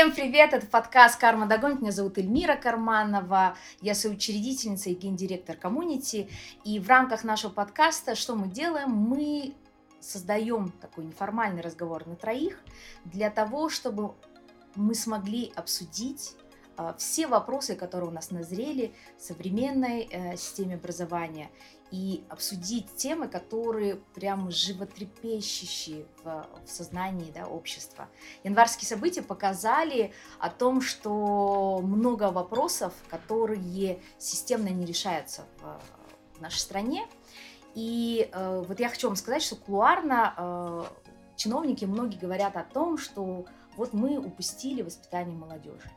Всем привет! Это подкаст «Карма догонит». Меня зовут Эльмира Карманова. Я соучредительница и гендиректор коммунити. И в рамках нашего подкаста что мы делаем? Мы создаем такой неформальный разговор на троих для того, чтобы мы смогли обсудить э, все вопросы, которые у нас назрели в современной э, системе образования и обсудить темы, которые прям животрепещущие в, в сознании да, общества. Январские события показали о том, что много вопросов, которые системно не решаются в, в нашей стране. И э, вот я хочу вам сказать, что кулуарно э, чиновники многие говорят о том, что вот мы упустили воспитание молодежи.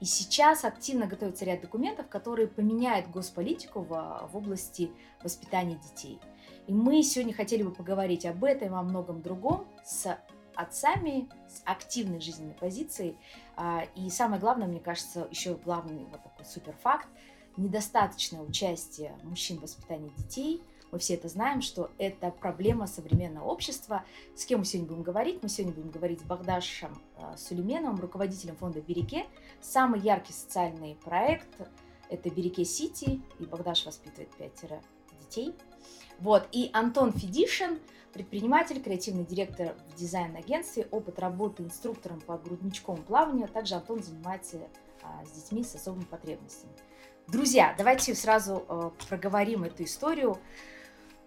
И сейчас активно готовится ряд документов, которые поменяют госполитику в, в области воспитания детей. И мы сегодня хотели бы поговорить об этом и о многом другом с отцами с активной жизненной позицией. А, и самое главное, мне кажется, еще главный вот такой суперфакт, недостаточное участие мужчин в воспитании детей – мы все это знаем, что это проблема современного общества. С кем мы сегодня будем говорить? Мы сегодня будем говорить с Багдашем э, Сулейменовым, руководителем фонда «Береке». Самый яркий социальный проект – это «Береке Сити», и Багдаш воспитывает пятеро детей. Вот, и Антон Федишин, предприниматель, креативный директор в дизайн-агентстве, опыт работы инструктором по грудничковому плаванию. Также Антон занимается а, с детьми с особыми потребностями. Друзья, давайте сразу э, проговорим эту историю.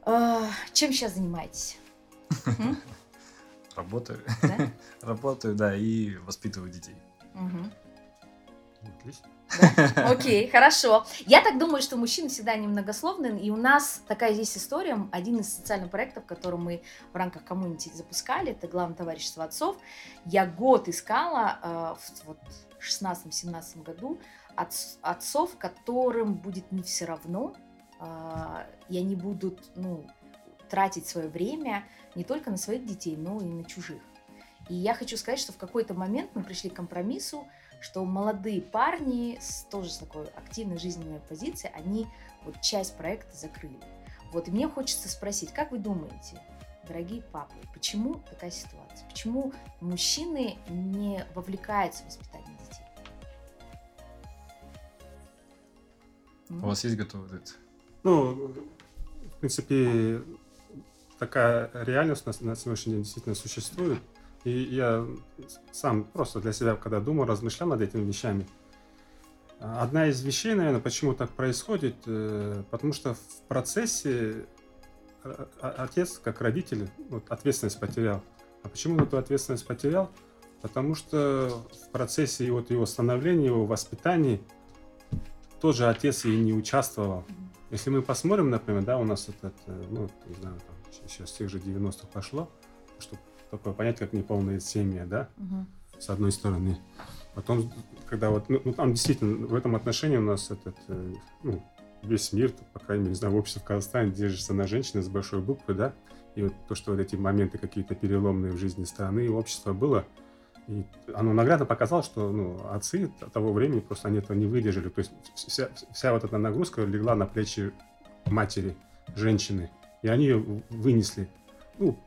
А, чем сейчас занимаетесь? Работаю. Работаю, да, и воспитываю детей. Отлично. Окей, хорошо. Я так думаю, что мужчины всегда немногословны, и у нас такая есть история, один из социальных проектов, который мы в рамках коммунити запускали, это главное товарищество отцов. Я год искала э, в вот, 16-17 году отцов, которым будет не все равно, а, и они будут ну, тратить свое время не только на своих детей, но и на чужих. И я хочу сказать, что в какой-то момент мы пришли к компромиссу, что молодые парни с тоже с такой активной жизненной позицией, они вот часть проекта закрыли. Вот и мне хочется спросить, как вы думаете, дорогие папы, почему такая ситуация? Почему мужчины не вовлекаются в воспитание детей? У вас есть готовый ответ? Ну, в принципе, такая реальность на, на сегодняшний день действительно существует. И я сам просто для себя, когда думал, размышлял над этими вещами. Одна из вещей, наверное, почему так происходит, э, потому что в процессе э, отец, как родитель, вот, ответственность потерял. А почему он эту ответственность потерял? Потому что в процессе вот его становления, его воспитания тоже отец и не участвовал. Если мы посмотрим, например, да, у нас этот, ну, не знаю, там, сейчас тех же 90-х пошло, что такое понятие, как неполная семья, да, угу. с одной стороны. Потом, когда вот, ну, ну, там действительно в этом отношении у нас этот, э, ну, весь мир, по крайней мере, не знаю, общество в Казахстане держится на женщине с большой буквы, да, и вот то, что вот эти моменты какие-то переломные в жизни страны и общества было, и оно наглядно показало, что ну, отцы того времени просто они этого не выдержали. То есть вся, вся вот эта нагрузка легла на плечи матери, женщины. И они ее вынесли. Ну,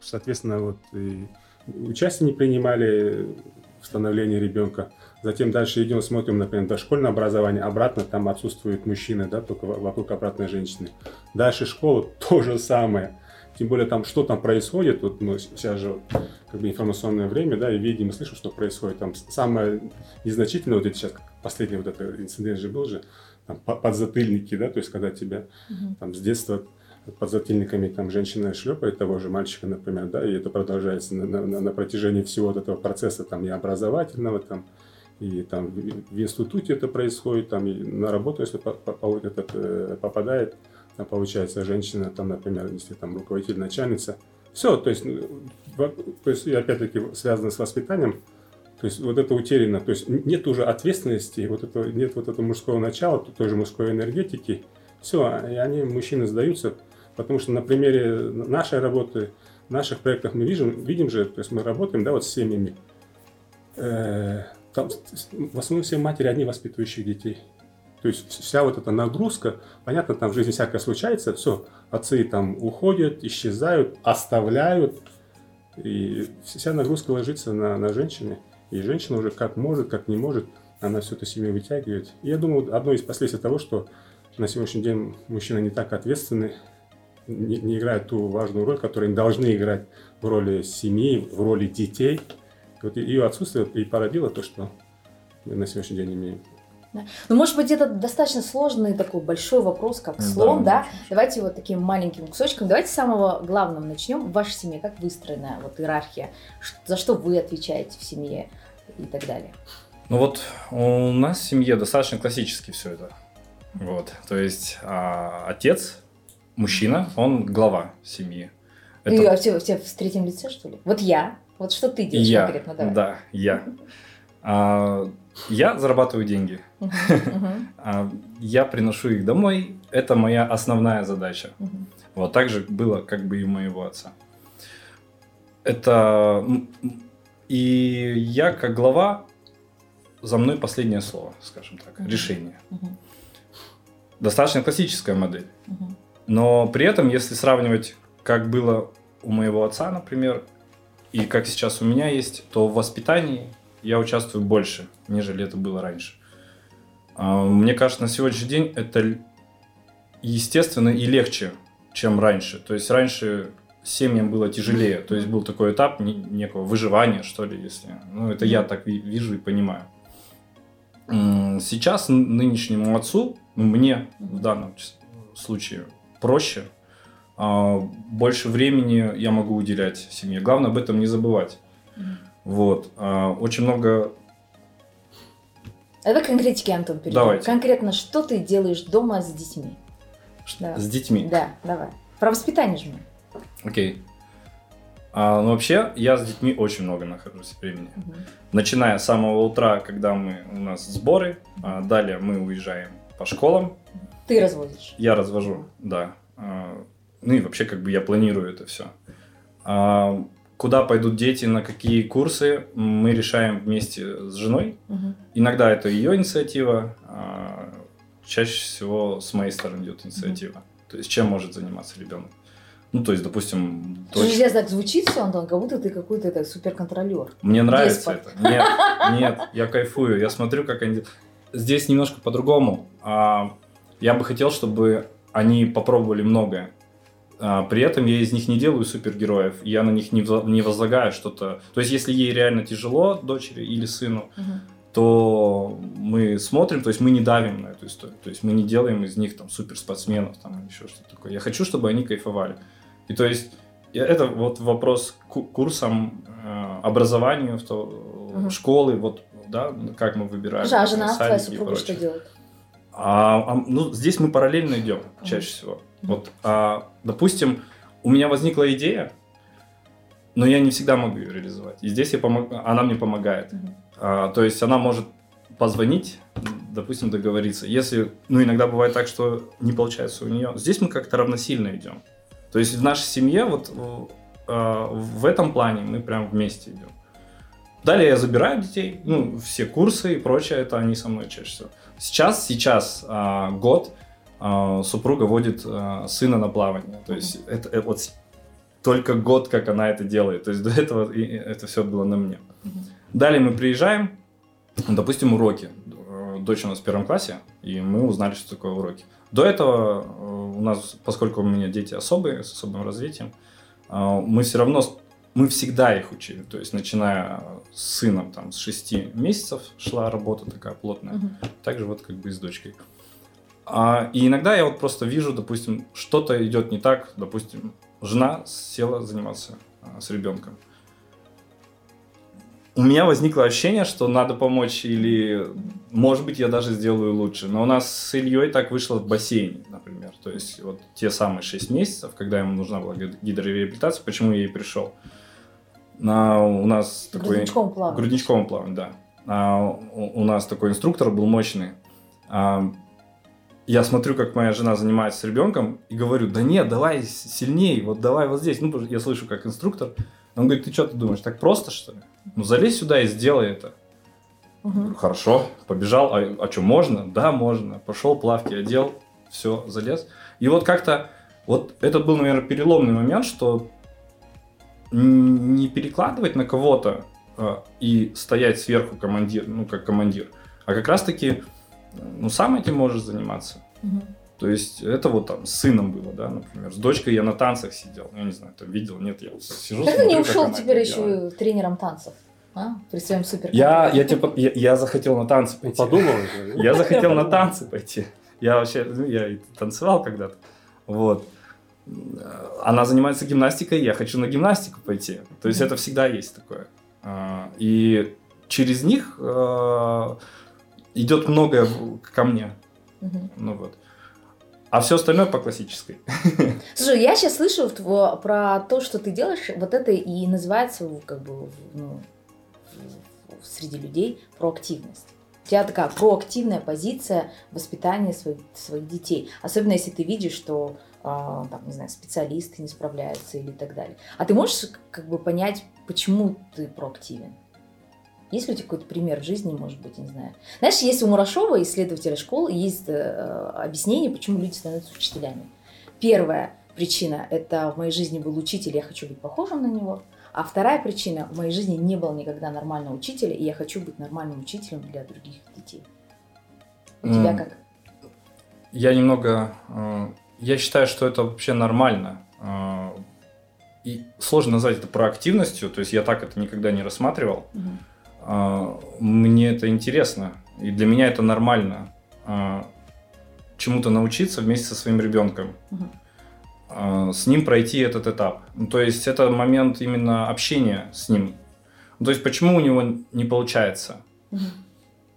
соответственно, вот и участие не принимали в становлении ребенка. Затем дальше идем, смотрим, например, дошкольное образование. Обратно там отсутствуют мужчины, да, только вокруг обратной женщины. Дальше школа то же самое тем более там, что там происходит, вот мы сейчас же как бы информационное время, да, и видим и слышим, что происходит. Там самое незначительное, вот это сейчас, последний вот этот инцидент же был же, там, подзатыльники, да, то есть когда тебя угу. там с детства под затыльниками там женщина шлепает того же мальчика, например, да, и это продолжается на, на, на протяжении всего вот этого процесса там и образовательного, там, и там в институте это происходит, там и на работу, если этот, э, попадает, получается женщина, там, например, если там руководитель, начальница. Все, то есть, ну, то есть опять-таки связано с воспитанием, то есть вот это утеряно, то есть нет уже ответственности, вот это, нет вот этого мужского начала, той же мужской энергетики, все, и они, мужчины, сдаются, потому что на примере нашей работы, наших проектах мы видим, видим же, то есть мы работаем, да, вот с семьями, э, там, в основном все матери, одни воспитывающие детей. То есть вся вот эта нагрузка, понятно, там в жизни всякое случается, все, отцы там уходят, исчезают, оставляют, и вся нагрузка ложится на, на женщины. И женщина уже как может, как не может, она всю эту семью вытягивает. И я думаю, одно из последствий того, что на сегодняшний день мужчины не так ответственны, не, не играют ту важную роль, которую они должны играть в роли семьи, в роли детей. Вот ее отсутствие и породило то, что мы на сегодняшний день имеем. Да. Ну, может быть, это достаточно сложный такой большой вопрос, как слон, да? да? Давайте вот таким маленьким кусочком. Давайте с самого главного начнем. В вашей семье как выстроена вот иерархия? За что вы отвечаете в семье и так далее? Ну вот у нас в семье достаточно классически все это. Вот, то есть а, отец, мужчина, он глава семьи. Это... И, а все, все в третьем лице, что ли? Вот я. Вот что ты делаешь я, конкретно? Давай. Да, я. А, я зарабатываю деньги. А, я приношу их домой. Это моя основная задача. Вот так же было как бы и у моего отца. Это... И я как глава, за мной последнее слово, скажем так, решение. Достаточно классическая модель. Но при этом, если сравнивать, как было у моего отца, например, и как сейчас у меня есть, то в воспитании я участвую больше, нежели это было раньше. А, мне кажется, на сегодняшний день это естественно и легче, чем раньше. То есть раньше семьям было тяжелее. То есть был такой этап некого выживания, что ли, если. Ну, это я так вижу и понимаю. Сейчас нынешнему отцу, ну, мне в данном случае проще, а, больше времени я могу уделять семье. Главное об этом не забывать. Вот. А, очень много... Это конкретики, Антон, перейдем. Давайте. Конкретно, что ты делаешь дома с детьми? Давай. С детьми? Да, давай. Про воспитание же мы. Окей. А, ну, вообще, я с детьми очень много нахожусь времени. Угу. Начиная с самого утра, когда мы, у нас сборы, а далее мы уезжаем по школам. Ты разводишь? Я развожу, да. А, ну и вообще, как бы я планирую это все. А, куда пойдут дети, на какие курсы, мы решаем вместе с женой. Угу. Иногда это ее инициатива, а чаще всего с моей стороны идет инициатива. Угу. То есть чем может заниматься ребенок. Ну, то есть, допустим... Дочь... Нельзя так звучит все, Антон, как будто ты какой-то так суперконтролер. Мне нравится Деспот. это. Нет, нет, я кайфую. Я смотрю, как они... Здесь немножко по-другому. А, я бы хотел, чтобы они попробовали многое. А, при этом я из них не делаю супергероев, я на них не, не возлагаю что-то. То есть, если ей реально тяжело, дочери или сыну, угу. то мы смотрим, то есть мы не давим на эту историю. То есть мы не делаем из них там суперспортсменов там еще что-то такое. Я хочу, чтобы они кайфовали. И то есть это вот вопрос к курсам, э, образованию, в то, угу. школы, вот, да, как мы выбираем. А жена твоя супруга что делает? А, а, ну, здесь мы параллельно идем, чаще всего. Вот, а, допустим, у меня возникла идея, но я не всегда могу ее реализовать. И здесь я помог... она мне помогает. А, то есть она может позвонить, допустим, договориться. Если, ну, иногда бывает так, что не получается у нее. Здесь мы как-то равносильно идем. То есть в нашей семье вот э, в этом плане мы прям вместе идем. Далее я забираю детей, ну, все курсы и прочее, это они со мной чаще всего. Сейчас, сейчас э, год, а, супруга водит а, сына на плавание. То есть mm-hmm. это, это вот только год, как она это делает. То есть до этого это все было на мне. Mm-hmm. Далее мы приезжаем, допустим, уроки. Дочь у нас в первом классе, и мы узнали, что такое уроки. До этого э, у нас, поскольку у меня дети особые, с особым развитием, мы все равно, мы всегда их учили. То есть, начиная с сыном, там, с 6 месяцев шла работа такая плотная. Угу. Также вот как бы и с дочкой. А, и иногда я вот просто вижу, допустим, что-то идет не так, допустим, жена села заниматься а, с ребенком. У меня возникло ощущение, что надо помочь или, может быть, я даже сделаю лучше. Но у нас с Ильей так вышло в бассейне, например. То есть вот те самые 6 месяцев, когда ему нужна была гидрореабилитация, почему я и пришел. На, у нас такой... Грудничковым плаванием. Грудничковым плаванием, да. А, у, у нас такой инструктор был мощный. А, я смотрю, как моя жена занимается с ребенком, и говорю, да нет, давай сильнее, вот давай вот здесь. Ну, я слышу, как инструктор. Он говорит, ты что ты думаешь, так просто, что ли? Ну, залезь сюда и сделай это. Угу. Хорошо, побежал, а, а что, можно? Да, можно. Пошел, плавки одел, все, залез. И вот как-то, вот это был, наверное, переломный момент, что не перекладывать на кого-то э, и стоять сверху командир, ну, как командир, а как раз-таки, ну, сам этим можешь заниматься. Мгм. То есть это вот там с сыном было, да, например. С дочкой я на танцах сидел. Я не знаю, ты видел, нет, я вот сижу, Как ты не ушел теперь делает. еще и тренером танцев? А? При своем супер. Я, я, типа, я, я захотел на танцы Он пойти. подумал. ну, Я захотел на танцы пойти. Я вообще, ну, я и танцевал когда-то. Вот. Она занимается гимнастикой, я хочу на гимнастику пойти. То есть это всегда есть такое. А, И через них э, идет многое ко мне. Ну вот. А все остальное по классической. Слушай, я сейчас слышу про то, что ты делаешь, вот это и называется как бы ну, среди людей проактивность. У тебя такая проактивная позиция воспитания своих, своих детей. Особенно если ты видишь, что а, там, не знаю, специалисты не справляются или так далее. А ты можешь как бы понять, почему ты проактивен? Есть ли у тебя какой-то пример в жизни, может быть, я не знаю. Знаешь, есть у Мурашова, исследователя школ, есть э, объяснение, почему люди становятся учителями. Первая причина – это в моей жизни был учитель, я хочу быть похожим на него. А вторая причина – в моей жизни не было никогда нормального учителя, и я хочу быть нормальным учителем для других детей. У тебя М. как? Я немного... Я считаю, что это вообще нормально. Э, И сложно назвать это проактивностью, то есть я так это никогда не рассматривал. А, Мне это интересно, и для меня это нормально. а, Чему-то научиться вместе со своим ребенком. А, С ним пройти этот этап. Ну, То есть это момент именно общения с ним. Ну, То есть почему у него не получается?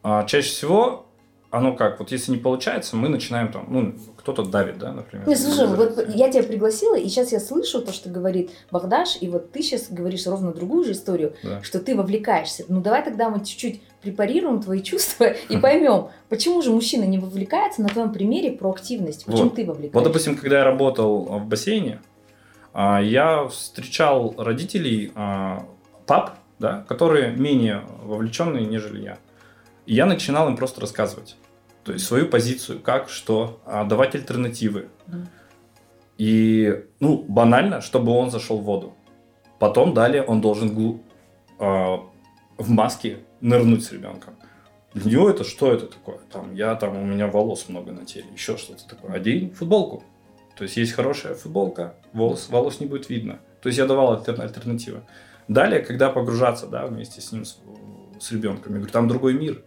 А Чаще всего оно как, вот если не получается, мы начинаем там, ну, кто-то давит, да, например. Не, слушай, вот я тебя пригласила, и сейчас я слышу то, что говорит Богдаш, и вот ты сейчас говоришь ровно другую же историю, Да. что ты вовлекаешься. Ну давай тогда мы чуть-чуть препарируем твои чувства и поймем, почему же мужчина не вовлекается на твоем примере про активность, почему Вот. ты вовлекаешься. Вот, допустим, когда я работал в бассейне, а, я встречал родителей, а, пап, да, которые менее вовлеченные, нежели я. И я начинал им просто рассказывать. То есть свою позицию, как, что, а, давать альтернативы. И, ну, банально, чтобы он зашел в воду. Потом далее он должен глу- а, в маске нырнуть с ребенком. Для него это что это такое? Там, я там, у меня волос много на теле, еще что-то такое. Одень футболку. То есть есть хорошая футболка, волос, волос не будет видно. То есть я давал альтер- альтернативы. Далее, когда погружаться, да, вместе с ним, с, с ребенком, я говорю, там другой мир.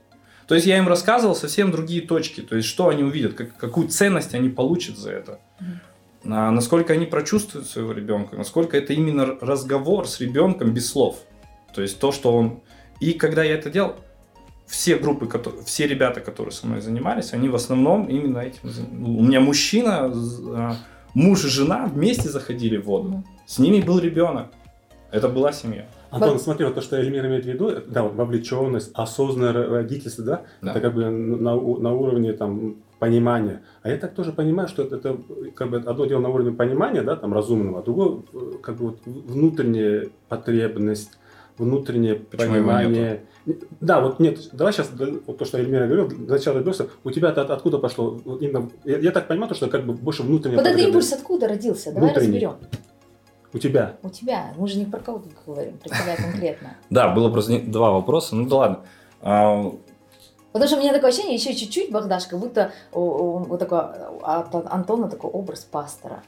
То есть я им рассказывал совсем другие точки, то есть что они увидят, как- какую ценность они получат за это. А насколько они прочувствуют своего ребенка, насколько это именно разговор с ребенком без слов. То есть то, что он... И когда я это делал, все группы, которые, все ребята, которые со мной занимались, они в основном именно этим... за- У меня мужчина, а, муж и жена вместе заходили в воду. С ними был ребенок. Это была семья. Антон, Вот. смотри, вот то, что Эльмир имеет в виду, это, да, вот вовлеченность, осознанное ро- родительство, да, Да. это как бы на, на уровне там понимания. А я так тоже понимаю, что это, это как бы одно дело на уровне понимания, да, там разумного, а другое э, как бы вот внутренняя потребность, внутреннее Почему понимание. Да, вот нет, давай сейчас вот то, что Эльмира говорил, начало ребенка, у тебя-то от- откуда пошло? Вот именно, я, я так понимаю, то, что как бы больше внутренняя Вот этот импульс откуда родился? Давай Внутренний. разберем. У тебя. У тебя. Мы же не про кого-то говорим, про тебя конкретно. Да, было просто два вопроса. Ну да ладно. А, Потому что у меня такое ощущение, еще чуть-чуть, Богдаш, как будто вот такой, от Антона такой образ пастора.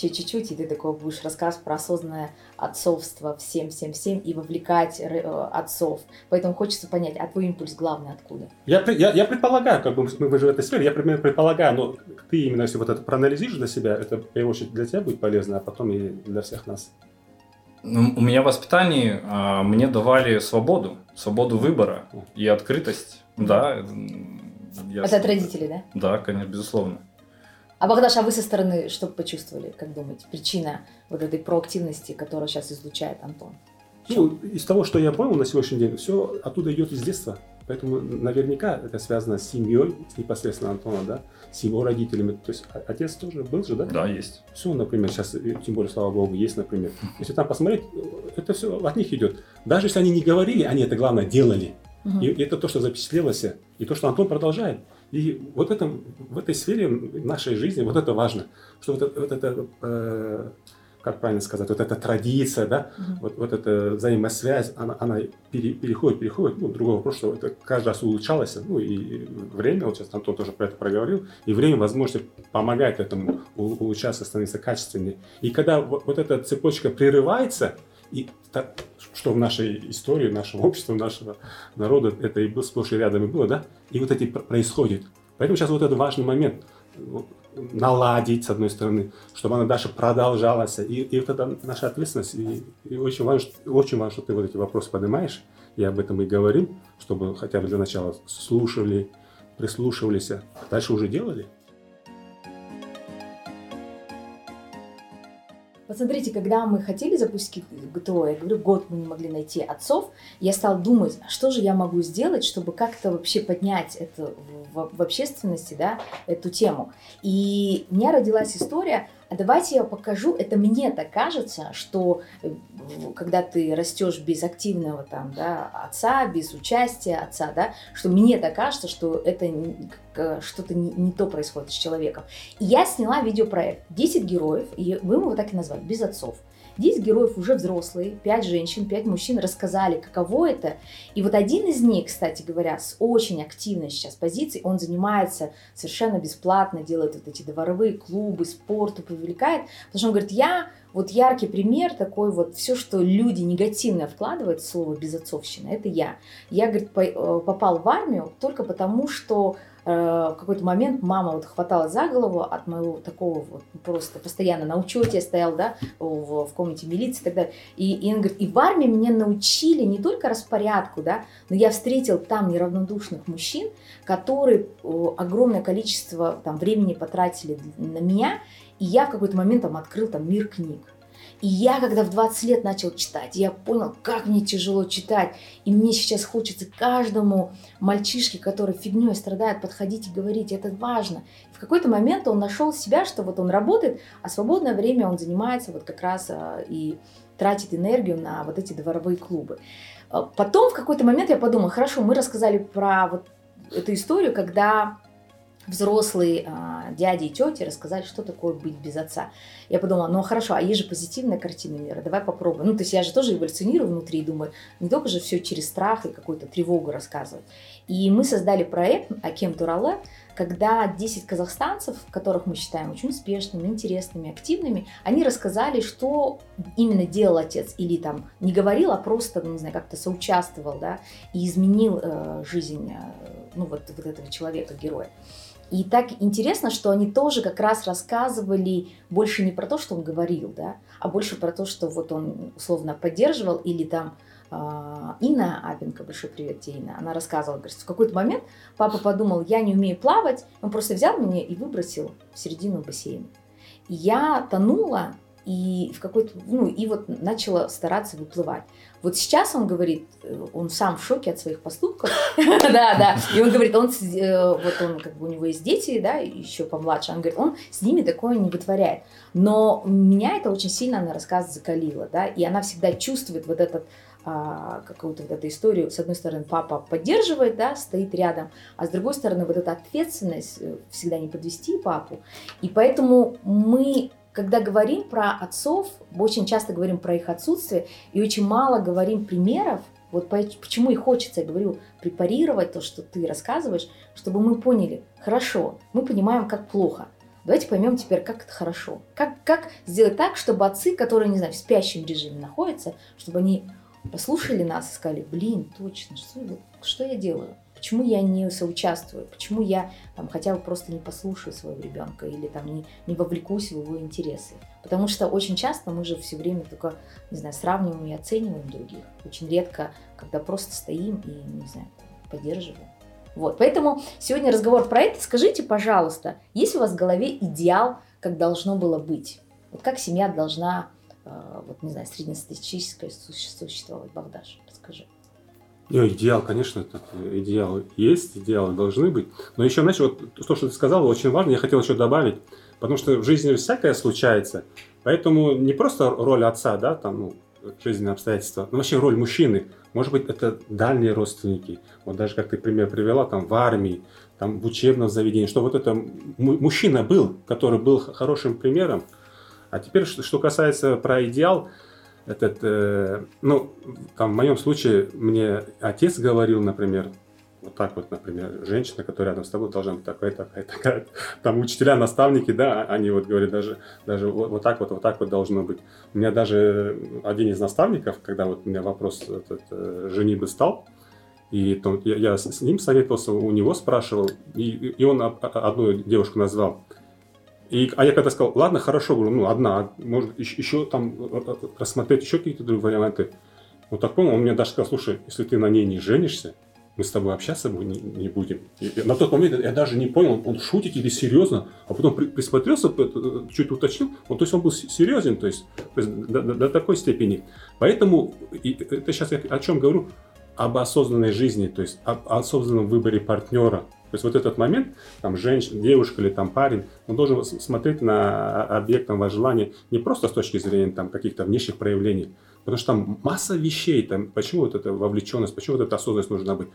Еще чуть-чуть, и ты такой будешь рассказывать про осознанное отцовство всем-всем-всем и вовлекать э, отцов. Поэтому хочется понять, а твой импульс главный откуда? Я, я, я предполагаю, как бы мы, мы же в этой сфере, я примерно предполагаю, но ты именно если вот это проанализируешь для себя, это в первую очередь для тебя будет полезно, а потом и для всех нас. Ну, у меня в воспитании а, мне давали свободу, свободу выбора и открытость. Да. я- Это от родителей, да? Да, конечно, безусловно. А Богдаш, а вы со стороны что почувствовали, как думаете, причина вот этой проактивности, которую сейчас излучает Антон? Ну, из того, что я понял на сегодняшний день, все оттуда идет из детства. Поэтому наверняка это связано с семьей, непосредственно Антона, да, с его родителями. То есть отец тоже был же, да? Да, есть. Все, например, сейчас, э, тем более, слава богу, есть, например. Если там посмотреть, это все от них идет. Даже если они не говорили, они это, главное, делали. Мгм. И это то, что запечатлелось, и то, что Антон продолжает. И вот это, в этой сфере нашей жизни, вот это важно, что вот это, вот это, э, как правильно сказать, вот эта традиция, да, угу. вот, вот эта взаимосвязь, она, она пере, переходит, переходит, ну, другой вопрос, что это каждый раз улучшалось, ну, и время, вот сейчас Антон тоже про это проговорил, и время, возможно, помогает этому улучшаться, становиться качественнее. И когда вот, вот эта цепочка прерывается, и так, что в нашей истории, нашего общества, нашего народа, это и было сплошь и рядом и было, да, и вот эти происходит. Поэтому сейчас вот этот важный момент наладить, с одной стороны, чтобы она дальше продолжалась. И, и вот это наша ответственность. И, и очень, важно, очень важно, что ты вот эти вопросы поднимаешь. И об этом и говорим, чтобы хотя бы для начала слушали, прислушивались, а дальше уже делали. Посмотрите, когда мы хотели запустить ГТО, я говорю, год мы не могли найти отцов, я стал думать, а что же я могу сделать, чтобы как-то вообще поднять это в, в общественности, да, эту тему. И у меня родилась история давайте я покажу, это мне так кажется, что э, когда ты растешь без активного там, да, отца, без участия отца, да, что мне так кажется, что это что-то не, не то происходит с человеком. И я сняла видеопроект «10 героев», и мы его так и назвали «Без отцов». 10 героев уже взрослые, 5 женщин, 5 мужчин рассказали, каково это. И вот один из них, кстати говоря, с очень активной сейчас позицией, он занимается совершенно бесплатно, делает вот эти дворовые клубы, спорту привлекает, потому что он говорит, я вот яркий пример такой вот, все, что люди негативно вкладывают в слово безотцовщина, это я. Я, говорит, э, попал в армию только потому, что в какой-то момент мама вот хватала за голову от моего такого вот просто постоянно на учете стоял, да, в, в комнате милиции и так далее. И, и он говорит, и в армии меня научили не только распорядку, да, но я встретил там неравнодушных мужчин, которые огромное количество там времени потратили на меня, и я в какой-то момент там открыл там мир книг. И я, когда в 20 лет начал читать, я понял, как мне тяжело читать. И мне сейчас хочется каждому мальчишке, который фигней страдает, подходить и говорить, это важно. И в какой-то момент он нашел себя, что вот он работает, а свободное время он занимается вот как раз а, и тратит энергию на вот эти дворовые клубы. А потом в какой-то момент я подумала, хорошо, мы рассказали про вот эту историю, когда взрослые а, дяди и тети рассказали, что такое быть без отца. Я подумала, ну хорошо, а есть же позитивная картина мира, давай попробуем. Ну, то есть я же тоже эволюционирую внутри и думаю, не только же все через страх и какую-то тревогу рассказывать. И мы создали проект Акем Турале, когда 10 казахстанцев, которых мы считаем очень успешными, интересными, активными, они рассказали, что именно делал отец, или там не говорил, а просто, ну, не знаю, как-то соучаствовал, да, и изменил э, жизнь, э, ну, вот, вот этого человека, героя. И так интересно, что они тоже как раз рассказывали больше не про то, что он говорил, да, а больше про то, что вот он условно поддерживал или там э, Инна Апенко, большой привет тебе, Инна, она рассказывала, говорит, в какой-то момент папа подумал, я не умею плавать, он просто взял меня и выбросил в середину бассейна. И я тонула, и в какой-то, ну, и вот начала стараться выплывать. Вот сейчас он говорит, э, он сам в шоке от своих поступков, да, да, и он говорит, он, э, вот он, как бы у него есть дети, да, еще помладше, он говорит, он с ними такое не вытворяет. Но меня это очень сильно на рассказ закалило, да, и она всегда чувствует вот этот а, какую-то вот эту историю. С одной стороны, папа поддерживает, да, стоит рядом, а с другой стороны, вот эта ответственность э, всегда не подвести папу. И поэтому мы когда говорим про отцов, очень часто говорим про их отсутствие и очень мало говорим примеров, вот почему и хочется, я говорю, препарировать то, что ты рассказываешь, чтобы мы поняли, хорошо, мы понимаем, как плохо. Давайте поймем теперь, как это хорошо. Как, как сделать так, чтобы отцы, которые, не знаю, в спящем режиме находятся, чтобы они послушали нас и сказали, блин, точно, что, что я делаю? Почему я не соучаствую? Почему я там, хотя бы просто не послушаю своего ребенка или там, не, не вовлекусь в его интересы? Потому что очень часто мы же все время только, не знаю, сравниваем и оцениваем других. Очень редко, когда просто стоим и, не знаю, поддерживаем. Вот, поэтому сегодня разговор про это. Скажите, пожалуйста, есть у вас в голове идеал, как должно было быть? Вот как семья должна, э, вот не знаю, среднестатистическая существовать, Богдаш? Расскажи. Ну, идеал, конечно, этот идеал есть, идеалы должны быть. Но еще, знаешь, вот то, что ты сказал, очень важно, я хотел еще добавить, потому что в жизни всякое случается, поэтому не просто роль отца, да, там, ну, жизненные обстоятельства, но вообще роль мужчины. Может быть, это дальние родственники. Вот даже как ты пример привела, там, в армии, там, в учебном заведении, что вот это мужчина был, который был хорошим примером, А теперь, что, касается про идеал, этот, э, ну, там, в моем случае, мне отец говорил, например, вот так вот, например, женщина, которая рядом с тобой должна быть такая, такая, такая. Там учителя, наставники, да, они вот говорят, даже, даже вот, вот так вот, вот так вот должно быть. У меня даже один из наставников, когда вот у меня вопрос этот, э, женитьбы стал, и там, я, я с ним советовался, у него спрашивал, и, и он одну девушку назвал. И, а я когда сказал, ладно, хорошо, говорю, ну, одна, может, еще, еще там э, э, рассмотреть еще какие-то другие варианты. Вот так понял, он мне даже сказал, слушай, если ты на ней не женишься, мы с тобой общаться не, не будем. И на тот момент я даже не понял, он шутит или серьезно, а потом при, присмотрелся, э, чуть уточнил, ну, то есть он был серьезен, то есть, то есть до, до, до такой степени. Поэтому, и, это сейчас я о чем говорю, об осознанной жизни, то есть об осознанном выборе партнера. То есть вот этот момент, там, женщина, девушка или там парень, он должен смотреть на объект там, желания не просто с точки зрения там, каких-то внешних проявлений, потому что там масса вещей, там, почему вот эта вовлеченность, почему вот эта осознанность нужна быть?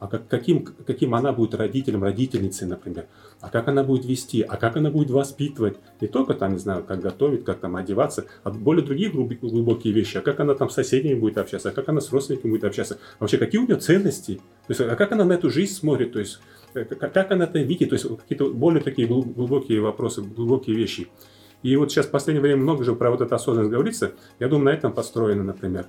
А как, каким, каким она будет родителем, родительницей, например, а как она будет вести, а как она будет воспитывать, не только там, не знаю, как готовить, как там одеваться, а более другие глубокие вещи, а как она там с соседями будет общаться, а как она с родственниками будет общаться, вообще какие у нее ценности, то есть, а как она на эту жизнь смотрит, то есть, как она это видит, то есть какие-то более такие глубокие вопросы, глубокие вещи. И вот сейчас в последнее время много же про вот эту осознанность говорится, я думаю, на этом построено, например.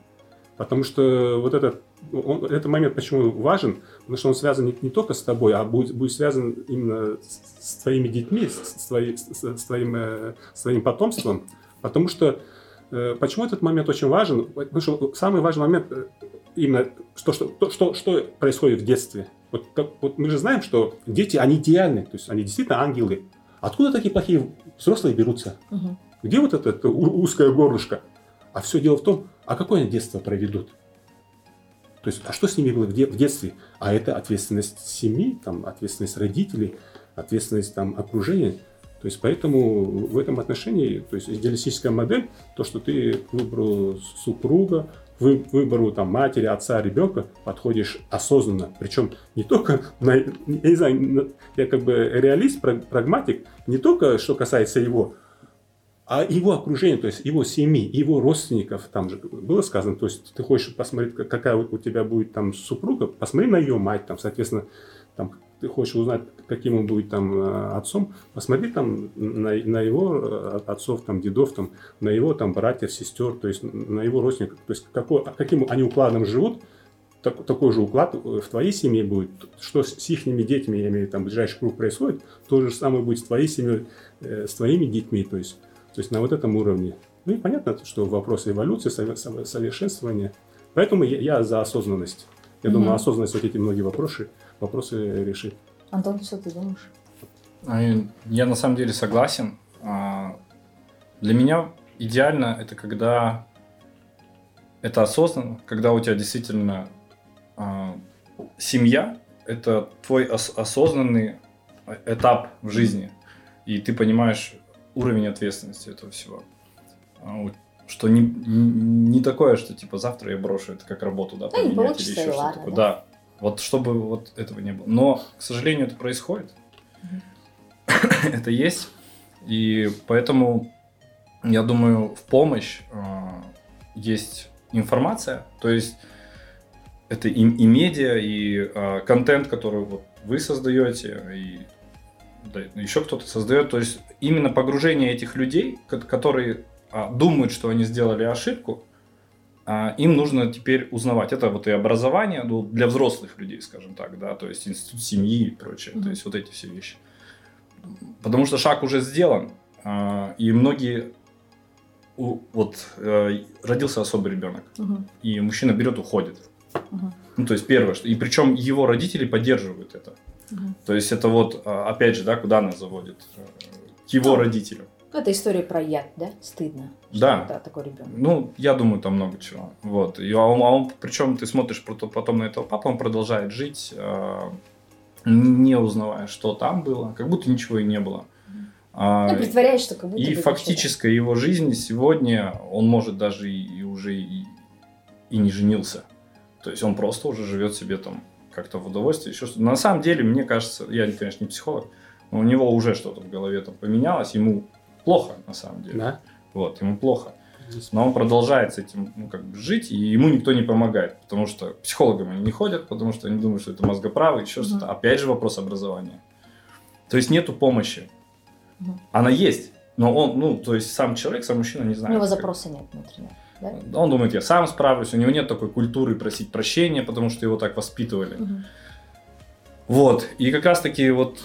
Потому что вот этот, он, этот момент почему важен, потому что он связан не, не только с тобой, а будет, будет связан именно с, с твоими детьми, с, с, твои, с, с, твоим, э, с твоим потомством. Потому что э, почему этот момент очень важен? Потому что самый важный момент э, именно то, что, то, что, что происходит в детстве. Вот, как, вот мы же знаем, что дети, они идеальны, то есть они действительно ангелы. Откуда такие плохие взрослые берутся? Угу. Где вот это, это узкое горлышко? А все дело в том, а какое они детство проведут? То есть, а что с ними было в, де- в детстве? А это ответственность семьи, там, ответственность родителей, ответственность там, окружения. То есть, поэтому в этом отношении, то есть, идеалистическая модель, то, что ты выбору супруга, вы, выбору там, матери, отца, ребенка подходишь осознанно. Причем не только, на, я не знаю, я как бы реалист, прагматик, не только что касается его, а его окружение, то есть его семьи, его родственников, там же было сказано, то есть ты хочешь посмотреть, какая у тебя будет там супруга, посмотри на ее мать, там, соответственно, там, ты хочешь узнать, каким он будет там э, отцом, посмотри там на, на его э, отцов, там, дедов, там, на его там братьев, сестер, то есть на его родственников, то есть какой, каким они укладом живут, так, такой же уклад в твоей семье будет, что с, с их детьми, я имею в там ближайший круг происходит, то же самое будет с твоей семьей, э, с твоими детьми, то есть то есть на вот этом уровне. Ну и понятно, что вопрос эволюции, совершенствования. Поэтому я, я за осознанность. Я угу. думаю, осознанность вот эти многие вопросы, вопросы решит. Антон, что ты думаешь? А, я на самом деле согласен. А, для меня идеально это когда это осознанно, когда у тебя действительно а, семья это твой осознанный этап в жизни. И ты понимаешь, уровень ответственности этого всего. Что не, не такое, что типа завтра я брошу это как работу, да, поменять ну, или еще что-то такое. Да. да. Вот чтобы вот этого не было. Но, к сожалению, это происходит. это есть. И поэтому, я думаю, в помощь э, есть информация. То есть это и, и медиа, и э, контент, который вот вы создаете, и да, еще кто-то создает. То есть именно погружение этих людей, которые а, думают, что они сделали ошибку, им нужно теперь узнавать. Это вот и образование ну, для взрослых людей, скажем так, да, то есть институт семьи и прочее, mm-hmm. то есть вот эти все вещи. Потому что шаг уже сделан, а, и многие вот э, родился особый ребенок, угу. и мужчина берет, уходит. Угу. Ну, то есть первое, что и причем его родители поддерживают это. Угу. То есть это вот, а, опять же, да, куда нас заводит? Э, к его ну, родителям. Это история про яд, да? Стыдно. Да. да, такой ребенок. Ну, я думаю, там много чего. Вот. И, а он, а он, причем ты смотришь потом на этого папу, он продолжает жить, э, не узнавая, что там было, как будто ничего и не было. А, ну, притворяясь, что как будто И фактическая его жизнь сегодня, он может даже и, и уже и, и не женился. То есть он просто уже живет себе там как-то в удовольствие, еще что-то. На самом деле, мне кажется, я, конечно, не психолог, но у него уже что-то в голове там поменялось, ему плохо, на самом деле. Да? Вот, ему плохо. Но он продолжает с этим ну, как бы жить, и ему никто не помогает, потому что психологам они не ходят, потому что они думают, что это мозгоправо, еще угу. что-то. Опять же вопрос образования. То есть нету помощи. Угу. Она есть, но он, ну, то есть сам человек, сам мужчина не знает. У него запроса нет внутреннего. Да? Он думает, я сам справлюсь, у него нет такой культуры просить прощения, потому что его так воспитывали. Угу. Вот, и как раз таки вот,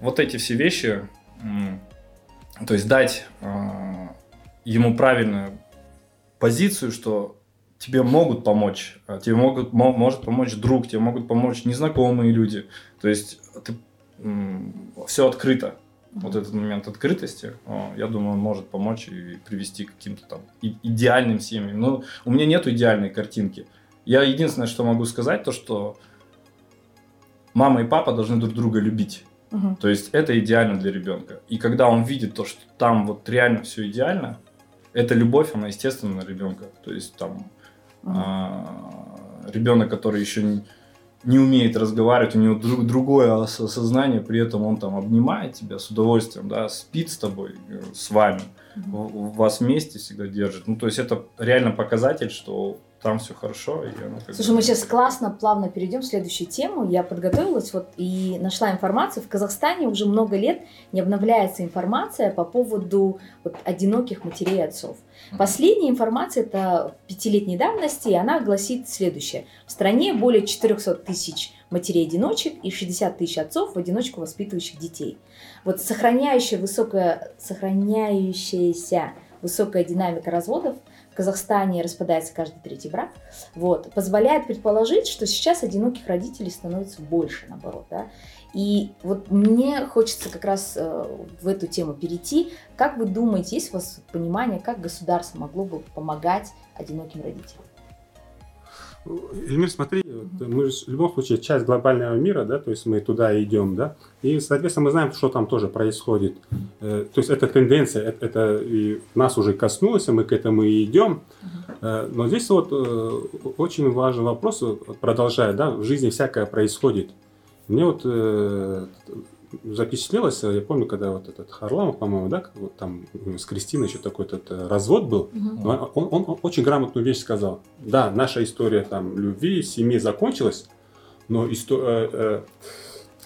вот эти все вещи, то есть дать а, ему правильную позицию, что тебе могут помочь, а, тебе могут, может помочь друг, тебе могут помочь незнакомые люди. То есть ты, все открыто. Вот этот момент открытости, я думаю, он может помочь и привести к каким-то там идеальным семьям. Но у меня нет идеальной картинки. Я единственное, что могу сказать, то что мама и папа должны друг друга любить. Угу. То есть это идеально для ребенка. И когда он видит то, что там вот реально все идеально, эта любовь, она естественно на ребенка. То есть там угу. а, ребенок, который еще не, не умеет разговаривать, у него друг, другое осознание, при этом он там обнимает тебя с удовольствием, да, спит с тобой, э, с вами, угу. вас вместе всегда держит. Ну, то есть это реально показатель, что там все хорошо. И оно как Слушай, мы сейчас классно, плавно перейдем в следующую тему. Я подготовилась вот и нашла информацию. В Казахстане уже много лет не обновляется информация по поводу вот, одиноких матерей и отцов. Последняя информация это пятилетней давности, и она гласит следующее. В стране более 400 тысяч матерей-одиночек и 60 тысяч отцов в одиночку воспитывающих детей. Вот сохраняющая высокая, сохраняющаяся высокая динамика разводов – Казахстане распадается каждый третий брак, вот, позволяет предположить, что сейчас одиноких родителей становится больше, наоборот, да. И вот мне хочется как раз э, в эту тему перейти. Как вы думаете, есть у вас понимание, как государство могло бы помогать одиноким родителям? Эльмир, смотри, мы же в любом случае часть глобального мира, да, то есть мы туда идем, да, и, соответственно, мы знаем, что там тоже происходит. Э, то есть это тенденция, это, это и нас уже коснулось, и мы к этому и идем. Э, но здесь вот э, очень важный вопрос, продолжая, да, в жизни всякое происходит. Мне вот запечатлелось, я помню, когда вот этот Харламов, по-моему, да, вот там с Кристиной еще такой этот э, развод был, угу. он, он, он очень грамотную вещь сказал. Да, наша история там любви, семьи закончилась, но история, э, э,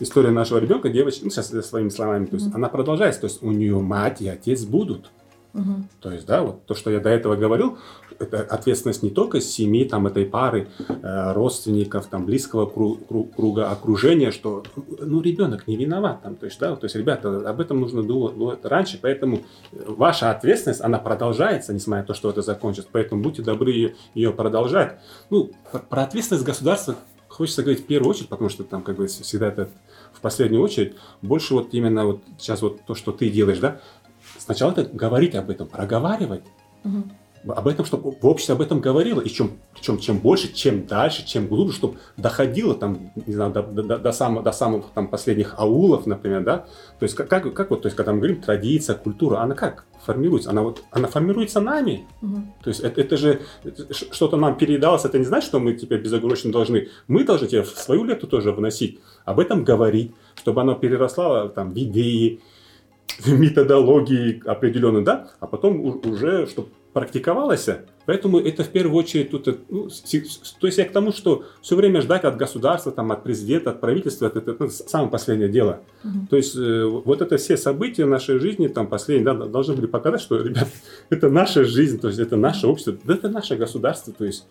история нашего ребенка, девочки, ну сейчас своими словами, то есть угу. она продолжается, то есть у нее мать и отец будут. Угу. То есть, да, вот то, что я до этого говорил, это ответственность не только семьи, там, этой пары, э, родственников, там, близкого круга, окружения, что, ну, ребенок не виноват, там, то есть, да, то есть, ребята, об этом нужно думать раньше, поэтому ваша ответственность, она продолжается, несмотря на то, что это закончится, поэтому будьте добры ее, ее продолжать. Ну, про ответственность государства хочется говорить в первую очередь, потому что там, как бы, всегда это в последнюю очередь, больше вот именно вот сейчас вот то, что ты делаешь, да, Сначала это говорить об этом, проговаривать. Угу. Об этом, чтобы в обществе об этом говорило. И чем, причем чем больше, чем дальше, чем глубже, чтобы доходило там, не знаю, до, до, до, самых, до самых там последних аулов, например, да. То есть как, как, как вот, то есть когда мы говорим традиция, культура, она как формируется? Она вот, она формируется нами. Угу. То есть это, это же что-то нам передалось, это не значит, что мы теперь безоговорочно должны. Мы должны теперь свою лету тоже вносить, об этом говорить, чтобы оно переросло там в идеи, методологии определенной, да, а потом уже, чтобы практиковалось. Поэтому это в первую очередь тут, ну, то есть я к тому, что все время ждать от государства, там, от президента, от правительства, это, это, это самое последнее дело. Угу. То есть э, вот это все события нашей жизни, там, последние, да, должны были показать, что, ребят, это наша жизнь, то есть это наше общество, да, это наше государство, то есть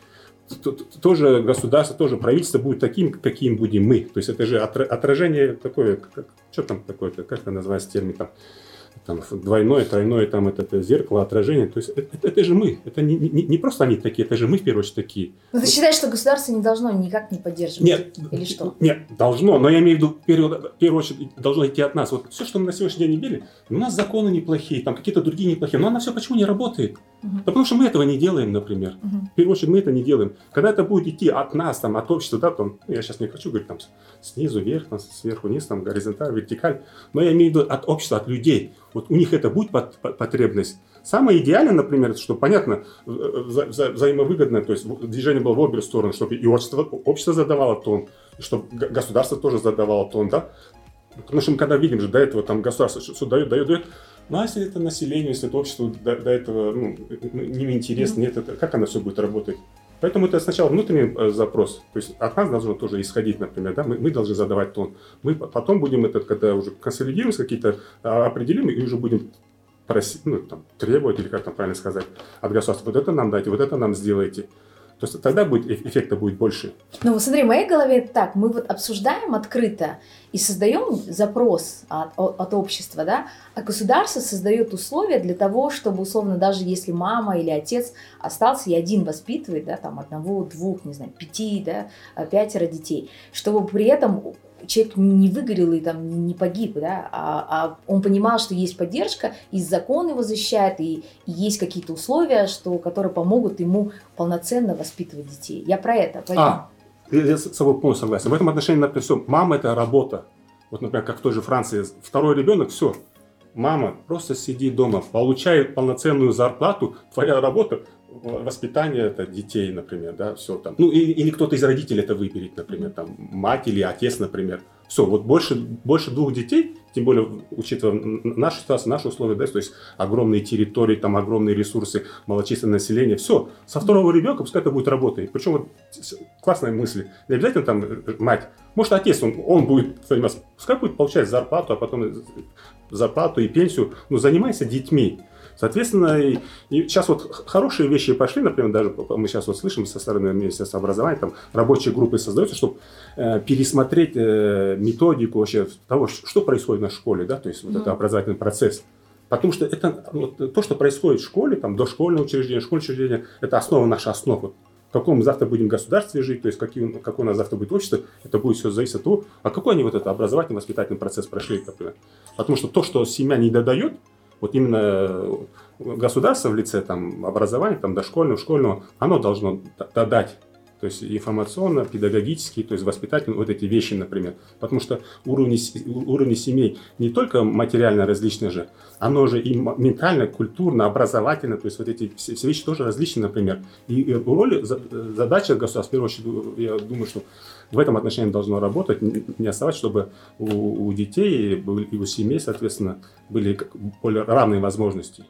тоже государство, тоже правительство будет таким, каким будем мы. То есть это же отражение такое, как, что там такое-то, как это называется термин там, там двойное, тройное, там это, это зеркало, отражение. То есть это, это, это же мы. Это не, не, не просто они такие, это же мы в первую очередь такие. Но ты считаешь, что государство не должно никак не поддерживать? Нет. Или что? Нет, должно. Но я имею в виду, в первую, в первую очередь, должно идти от нас. Вот все, что мы на сегодняшний день имели, у нас законы неплохие, там какие-то другие неплохие, но она все почему не работает? Угу. Да потому что мы этого не делаем, например. Угу. В первую очередь мы это не делаем. Когда это будет идти от нас, там, от общества, да, там, ну, я сейчас не хочу говорить там снизу вверх, там, сверху вниз, там, горизонталь, вертикаль, но я имею в виду от общества, от людей. Вот у них это будет потребность. Самое идеальное, например, что понятно, вза вза взаимовыгодное, то есть движение было в обе стороны, чтобы и общество, общество задавало тон, чтобы государство тоже задавало тон, да. Потому что мы когда видим же до этого там государство что дает, дает, дает, Ну, а если это население, если это общество до, до этого ну, не интересно, нет, это, как оно все будет работать? Поэтому это сначала внутренний э, запрос. То есть от нас должно тоже исходить, например, да, мы, мы должны задавать тон. Мы потом будем этот, когда уже консолидируемся, какие-то а, определим и уже будем просить, ну, там, требовать, или как там правильно сказать, от государства, вот это нам дайте, вот это нам сделайте. То есть тогда будет, эффекта будет больше. Ну, вот смотри, в моей голове это так. Мы вот обсуждаем открыто и создаем запрос от, от общества, да, а государство создает условия для того, чтобы, условно, даже если мама или отец остался и один воспитывает, да, там, одного, двух, не знаю, пяти, да, пятеро детей, чтобы при этом человек не выгорел и там не погиб, да, а, а он понимал, что есть поддержка, и закон его защищает, и, и есть какие-то условия, что, которые помогут ему полноценно воспитывать детей. Я про это. Поэтому... А, я с собой полностью согласен. В этом отношении, например, все, мама это работа. Вот, например, как в той же Франции, второй ребенок, все, мама, просто сиди дома, получай полноценную зарплату, твоя работа воспитание это детей, например, да, все там. Ну, или, или кто-то из родителей это выберет, например, там, мать или отец, например. Все, вот больше, больше двух детей, тем более, учитывая нашу ситуацию, наши условия, да, то есть огромные территории, там огромные ресурсы, малочисленное население, все, со второго ребенка пускай это будет работать. Причем вот классная мысль, не обязательно там э, мать, может отец, он, он будет заниматься, пускай будет получать зарплату, а потом зарплату и пенсию, но занимайся детьми. Соответственно, и, и сейчас вот хорошие вещи пошли, например, даже мы сейчас вот слышим со стороны Министерства образования, там рабочие группы создаются, чтобы э, пересмотреть э, методику вообще того, что происходит на школе, да, то есть вот mm-hmm. это образовательный процесс. Потому что это вот, то, что происходит в школе, там дошкольное учреждение, школьное учреждение, это основа наша основа. В каком мы завтра будем государстве жить, то есть какие, какое у нас завтра будет общество, это будет все зависеть от того, а какой они вот это образовательный, воспитательный процесс прошли, например. Потому что то, что семья не додает, вот именно э, государство в лице там, образования, там, дошкольного, школьного, оно должно дать то есть информационно, педагогически, то есть воспитательно, вот эти вещи, например. Потому что уровни, уровни семей не только материально различны же, оно же и ментально, культурно, образовательно, то есть вот эти все, все вещи тоже различны, например. И, и роль, задача государства, в первую очередь, я думаю, что в этом отношении должно работать, не оставать, чтобы у, у детей и у семей, соответственно, были более равные возможности.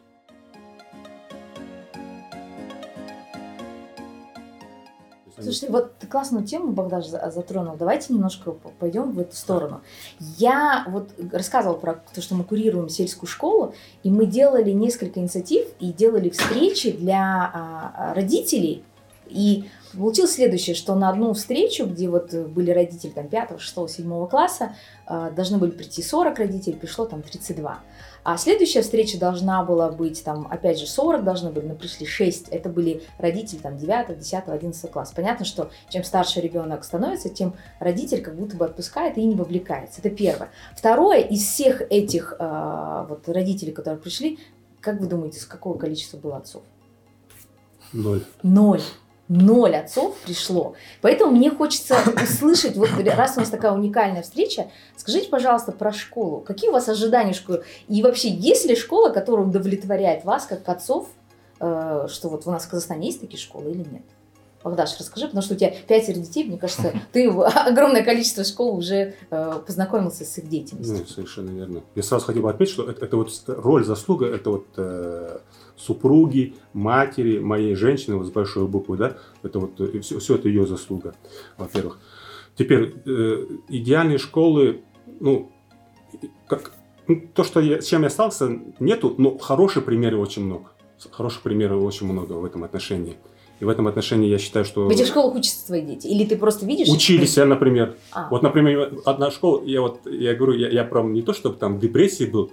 Слушайте, вот ты классную тему, Богдан, затронул. Давайте немножко пойдем в эту сторону. Я вот рассказывала про то, что мы курируем сельскую школу, и мы делали несколько инициатив и делали встречи для а, родителей. И получилось следующее, что на одну встречу, где вот были родители там 5, 6, 7 класса, а, должны были прийти 40 родителей, пришло там 32. А следующая встреча должна была быть, там, опять же, 40 должны были, но пришли 6. Это были родители там 9, 10, 11 класс. Понятно, что чем старше ребенок становится, тем родитель как будто бы отпускает и не вовлекается. Это первое. Второе, из всех этих э, вот родителей, которые пришли, как вы думаете, с какого количества было отцов? Ноль. Ноль ноль отцов пришло. Поэтому мне хочется услышать, вот раз у нас такая уникальная встреча, скажите, пожалуйста, про школу. Какие у вас ожидания школы? И вообще, есть ли школа, которая удовлетворяет вас, как отцов, э, что вот у нас в Казахстане есть такие школы или нет? Богдаш, расскажи, потому что у тебя пятеро детей, мне кажется, ты огромное количество школ уже э, познакомился с их деятельностью. Ну, совершенно верно. Я сразу хотел бы отметить, что это, это вот роль, заслуга, это вот э, супруги, матери, моей женщины, вот с большой буквы, да, это вот все, э, все это ее заслуга, во-первых. Теперь, э, идеальные школы, ну, как, ну, то, что я, с чем я стался, нету, но хорошие примеры очень много. Хороших примеров очень много в этом отношении. И в этом отношении я считаю, что... В этих школах учатся твои дети? Или ты просто видишь? Учились, я, например. А. Вот, например, одна школа, я вот, я говорю, я, я прям не то, чтобы там в депрессии был,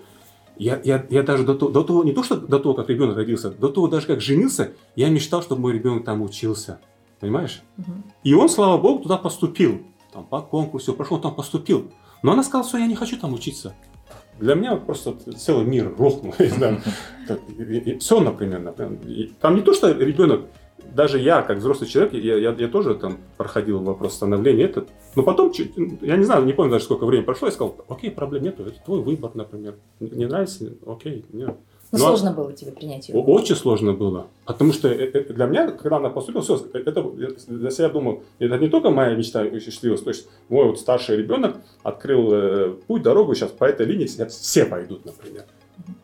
я, я, я даже до, до того, не то, что до того, как ребенок родился, до того даже как женился, я мечтал, чтобы мой ребенок там учился. Понимаешь? Угу. И он, слава богу, туда поступил. Там по конкурсу прошел, там поступил. Но она сказала, что я не хочу там учиться. Для меня просто целый мир рухнул. Все, например, например. Там не то, что ребенок даже я, как взрослый человек, я, я, я тоже там проходил вопрос становления. Это, но потом, я не знаю, не помню даже сколько времени прошло, я сказал, окей, проблем нету, это твой выбор, например. Не нравится? Окей, нет. Но, но сложно было тебе принять ее? Очень сложно было. Потому что э, э, для меня, когда она поступила, все, это для себя думал, это не только моя мечта осуществилась. То есть мой вот старший ребенок открыл э, путь, дорогу, сейчас по этой линии все пойдут, например.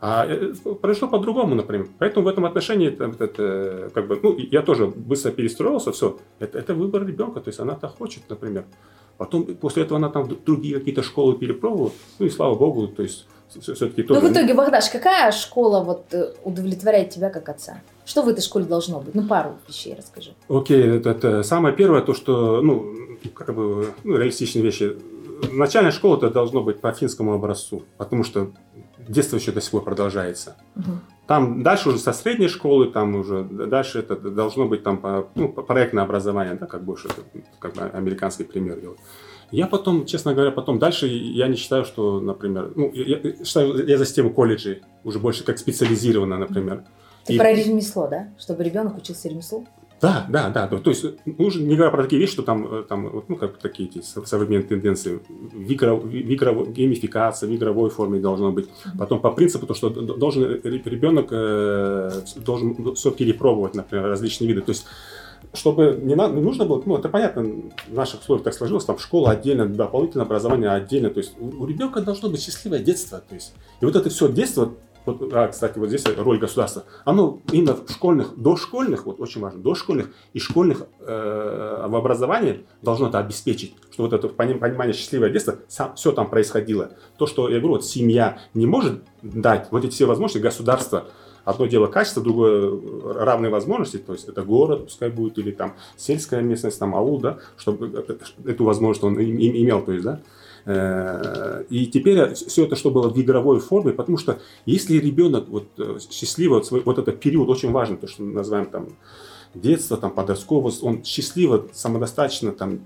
А э, произошло по-другому, например. Поэтому в этом отношении, это, это, как бы, ну, я тоже быстро перестроился, все. Это, это выбор ребенка, то есть она-то хочет, например. Потом, после этого она там другие какие-то школы перепробовала, ну и слава богу, то есть все-таки тоже... Ну, в итоге, Богдаш, какая школа вот э, удовлетворяет тебя как отца? Что в этой школе должно быть? Ну, пару вещей расскажи. Окей, okay, это, это самое первое, то, что, ну, как бы, ну, реалистичные вещи. Начальная школа это должно быть по финскому образцу, потому что детство еще до сих пор продолжается. Угу. Там дальше уже со средней школы, там уже дальше это должно быть там ну, проектное образование, да, как больше, как бы американский пример. Я потом, честно говоря, потом дальше я не считаю, что, например, ну, я, я считаю, я за систему колледжей уже больше как специализированно, например. Ты и... про ремесло, да? Чтобы ребенок учился ремеслу? Да, да, да. То, то есть, ну, уже не говоря про такие вещи, что там, э, там ну, как такие эти современные тенденции, в, игро, в игро, геймификация в игровой форме должно быть. Потом по принципу, то, что должен ребенок э, должен все перепробовать, например, различные виды. То есть, чтобы не, на, не нужно было, ну, это понятно, в наших условиях так сложилось, там школа отдельно, дополнительное образование отдельно, то есть у, у ребенка должно быть счастливое детство, то есть, и вот это все детство, вот, а, кстати, вот здесь роль государства, оно именно в школьных, дошкольных, вот очень важно, дошкольных и школьных э, в образовании должно это обеспечить, что вот это понимание счастливое детство, сам, все там происходило. То, что я говорю, вот семья не может дать вот эти все возможности, государства Одно дело качество, другое равные возможности, то есть это город, пускай будет, или там сельская местность, там аул, да, чтобы эту возможность он имел, то есть, да. Э, и теперь все это, что было в игровой форме, потому что если ребенок вот э, счастливо, вот, вот этот период очень важный, то, что мы называем там детство, там подростковость, он счастливо, самодостаточно там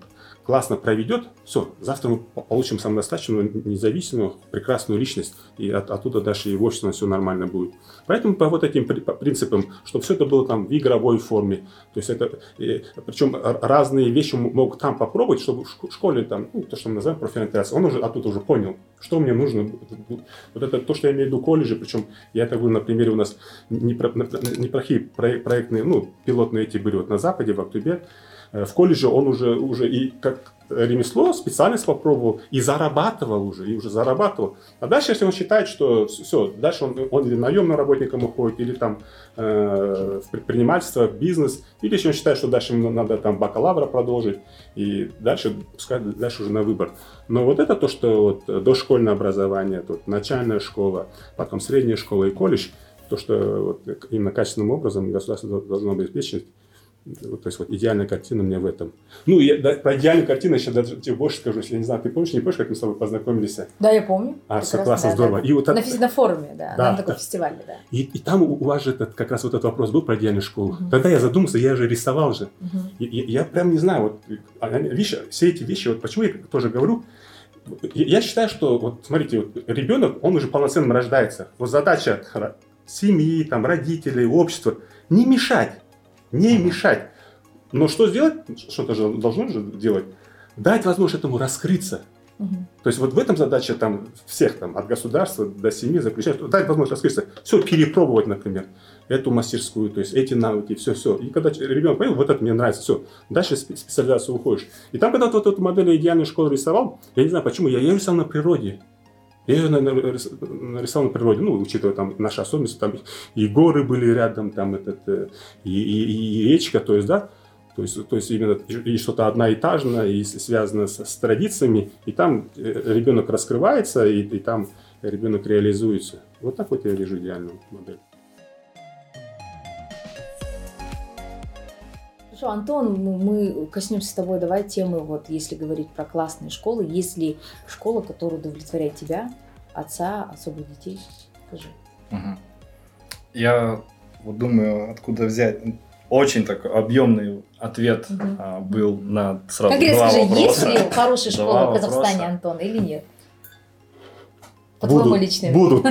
классно проведет, все, завтра мы получим самодостаточную, независимую, прекрасную личность, и от, оттуда дальше и в обществе все нормально будет. Поэтому по вот этим принципам, чтобы все это было там в игровой форме, то есть это, и, причем разные вещи могут там попробовать, чтобы в школе там, ну, то, что мы называем профориентация, он уже оттуда уже понял, что мне нужно. Вот это то, что я имею в виду колледжи, причем я это говорю на примере у нас неплохие проектные, ну, пилотные эти были вот на Западе, в Актубе, в колледже он уже, уже и как ремесло, специальность попробовал и зарабатывал уже, и уже зарабатывал. А дальше, если он считает, что все, дальше он, он или наемным работником уходит, или там э, в предпринимательство, в бизнес, или если он считает, что дальше ему надо там бакалавра продолжить, и дальше, пускай дальше уже на выбор. Но вот это то, что вот дошкольное образование, тут начальная школа, потом средняя школа и колледж, то, что вот именно качественным образом государство должно обеспечить, то есть вот идеальная картина мне в этом. Ну, я, да, про идеальную картину я сейчас даже тебе больше скажу, если я не знаю, ты помнишь, не помнишь, как мы с тобой познакомились? Да, я помню. А, все классно, да, здорово. Да. И вот на, это... на форуме, да, да на таком да. фестивале, да. И, и там у вас же этот, как раз вот этот вопрос был про идеальную школу. Угу. Тогда я задумался, я же рисовал же. Угу. И, я прям не знаю, вот а, вещи, все эти вещи, вот почему я тоже говорю, я считаю, что, вот смотрите, вот, ребенок, он уже полноценным рождается. Вот задача семьи, там, родителей, общества, не мешать, не мешать. Но что сделать? Что-то же должно же делать. Дать возможность этому раскрыться. Угу. То есть вот в этом задача там всех там от государства до семьи заключается дать возможность раскрыться, все перепробовать, например, эту мастерскую, то есть эти навыки, все, все. И когда ребенок понял, вот это мне нравится, все, дальше специализацию уходишь. И там, когда вот эту модель идеальной школы рисовал, я не знаю почему, я ее рисовал на природе. Я ее нарисовал на природе, ну, учитывая там наши особенности, там и горы были рядом, там этот, э, и, и, и речка, то есть, да, то есть, то есть именно и что-то одноэтажное, и связано с, с традициями, и там э, ребенок раскрывается, и, и там ребенок реализуется. Вот так вот я вижу идеальную модель. Хорошо, Антон, мы коснемся с тобой, давай темы, вот если говорить про классные школы, есть ли школа, которая удовлетворяет тебя, отца, особо детей? Скажи. Угу. Я вот думаю, откуда взять очень такой объемный ответ угу. а, был на сразу Конкретно два скажи, вопроса. есть ли хорошая школа в Казахстане, вопроса. Антон, или нет? По Буду. твоему личному. Буду.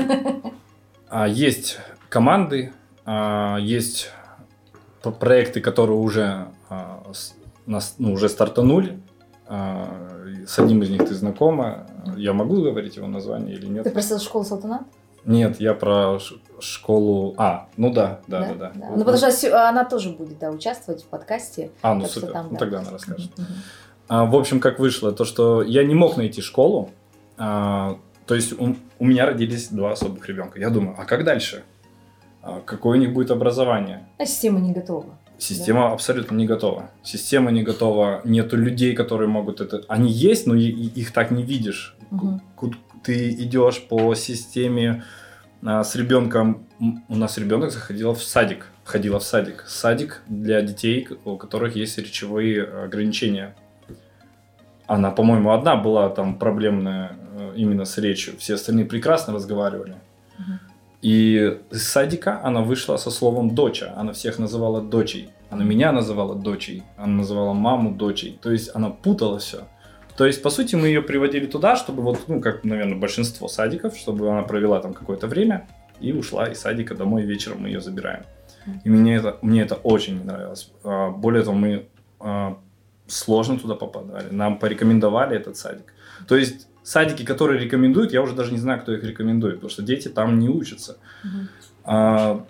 А, есть команды, а, есть проекты, которые уже, а, ну, уже стартанули. А, с одним из них ты знакома. Я могу говорить его название или нет? Ты просил школу Салтанат? Нет, я про школу. А, ну да, да, да, да. да. Ну потому что она тоже будет да, участвовать в подкасте. А, ну супер. Там, ну да. тогда она расскажет. А, в общем, как вышло, то что я не мог найти школу, а, То есть у, у меня родились два особых ребенка. Я думаю, а как дальше? А какое у них будет образование? А система не готова. Система да? абсолютно не готова. Система не готова. Нету людей, которые могут это. Они есть, но их так не видишь. Угу. Ты идешь по системе а, с ребенком. У нас ребенок заходил в садик, ходила в садик. Садик для детей, у которых есть речевые ограничения. Она, по-моему, одна была там проблемная э, именно с речью. Все остальные прекрасно разговаривали. Угу. И из садика она вышла со словом «доча». Она всех называла дочей. Она меня называла дочей. Она называла маму дочей. То есть она путала все. То есть, по сути, мы ее приводили туда, чтобы вот, ну, как, наверное, большинство садиков, чтобы она провела там какое-то время и ушла из садика домой вечером мы ее забираем. И мне это, мне это очень не нравилось. А, более того, мы а, сложно туда попадали. Нам порекомендовали этот садик. То есть садики, которые рекомендуют, я уже даже не знаю, кто их рекомендует, потому что дети там не учатся. Uh-huh. А,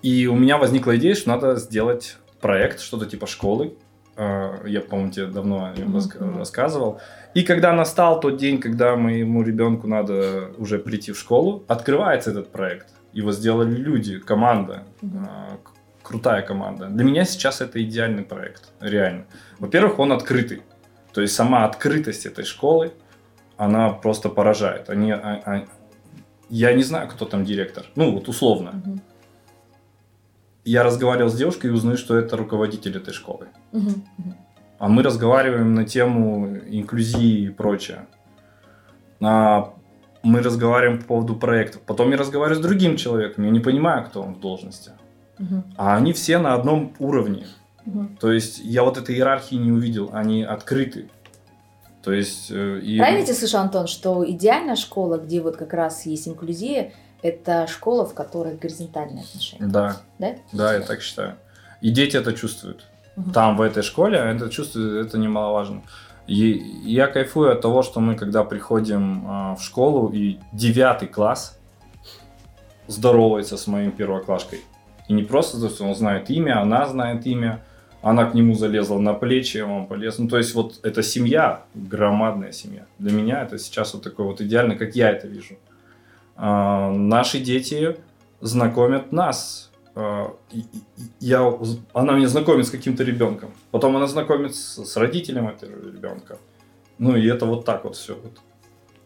и у меня возникла идея, что надо сделать проект, что-то типа школы. А, я, по-моему, тебе давно о нем uh-huh. рассказывал. И когда настал тот день, когда моему ребенку надо уже прийти в школу, открывается этот проект. Его сделали люди, команда, uh-huh. крутая команда. Для меня сейчас это идеальный проект, реально. Во-первых, он открытый. То есть сама открытость этой школы, она просто поражает. Они, а, а, я не знаю, кто там директор. Ну, вот условно. Угу. Я разговаривал с девушкой и узнаю, что это руководитель этой школы. Угу. А мы разговариваем на тему инклюзии и прочее. А мы разговариваем по поводу проектов. Потом я разговариваю с другим человеком. Я не понимаю, кто он в должности. Угу. А они все на одном уровне. Угу. То есть я вот этой иерархии не увидел, они открыты. То есть... Э, и... Правильно я слышу, Антон, что идеальная школа, где вот как раз есть инклюзия, это школа, в которой горизонтальные отношения. Да. Да? Да, я так считаю. И дети это чувствуют. Угу. Там, в этой школе, это чувствуют, это немаловажно. И я кайфую от того, что мы, когда приходим э, в школу, и девятый класс здоровается с моим первоклашкой. И не просто, он знает имя, она знает имя, она к нему залезла на плечи, он полез. Ну, то есть, вот эта семья, громадная семья. Для меня это сейчас вот такой вот идеально, как я это вижу. А, наши дети знакомят нас. А, я, она меня знакомит с каким-то ребенком. Потом она знакомит с, с родителем этого ребенка. Ну, и это вот так вот все. Вот.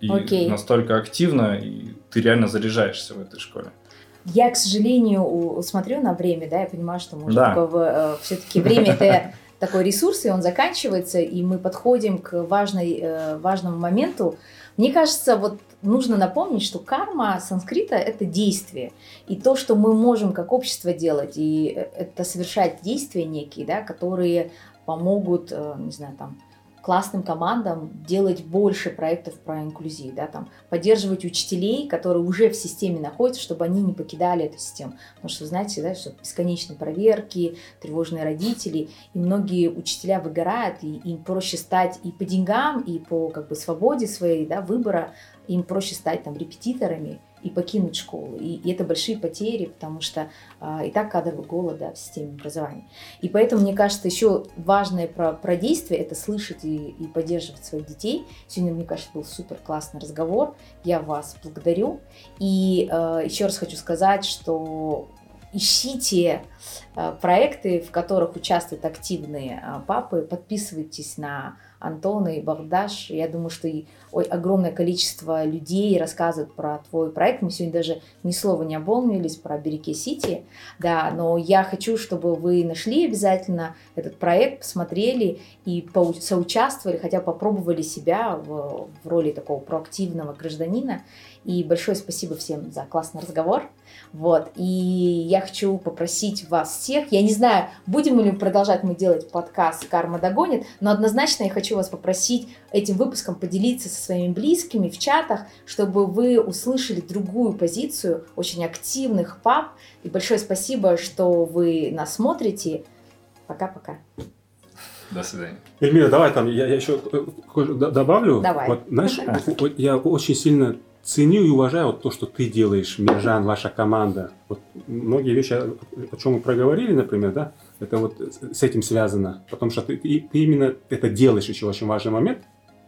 И okay. настолько активно, и ты реально заряжаешься в этой школе. Я, к сожалению, смотрю на время, да, я понимаю, что может да. э, все-таки время это такой ресурс, и он заканчивается, и мы подходим к важной, э, важному моменту. Мне кажется, вот нужно напомнить, что карма санскрита – это действие. И то, что мы можем как общество делать, и э, это совершать действия некие, да, которые помогут, э, не знаю, там, классным командам делать больше проектов про инклюзию, да, там, поддерживать учителей, которые уже в системе находятся, чтобы они не покидали эту систему. Потому что, знаете, да, что бесконечные проверки, тревожные родители, и многие учителя выгорают, и им проще стать и по деньгам, и по как бы свободе своей, да, выбора, им проще стать там репетиторами, и покинуть школу. И, и это большие потери, потому что а, и так кадровый голод да, в системе образования. И поэтому, мне кажется, еще важное про, про действие – это слышать и, и поддерживать своих детей. Сегодня, мне кажется, был супер классный разговор. Я вас благодарю. И а, еще раз хочу сказать, что ищите а, проекты, в которых участвуют активные а, папы, подписывайтесь на Антона и Багдаш. Я думаю, что и ой, огромное количество людей рассказывают про твой проект. Мы сегодня даже ни слова не оболмились про Береке Сити, да, но я хочу, чтобы вы нашли обязательно этот проект, посмотрели и соучаствовали, хотя попробовали себя в, в роли такого проактивного гражданина. И большое спасибо всем за классный разговор. Вот. И я хочу попросить вас всех, я не знаю, будем ли продолжать мы делать подкаст «Карма догонит», но однозначно я хочу вас попросить этим выпуском поделиться со своими близкими в чатах, чтобы вы услышали другую позицию очень активных пап. И большое спасибо, что вы нас смотрите. Пока-пока. До свидания. Эльмира, давай там, я, я еще добавлю. Давай. Вот, знаешь, я очень сильно ценю и уважаю вот то, что ты делаешь, Миржан, ваша команда. Вот многие вещи, о чем мы проговорили, например, да, это вот с этим связано. Потому что ты, ты, ты именно это делаешь еще очень важный момент.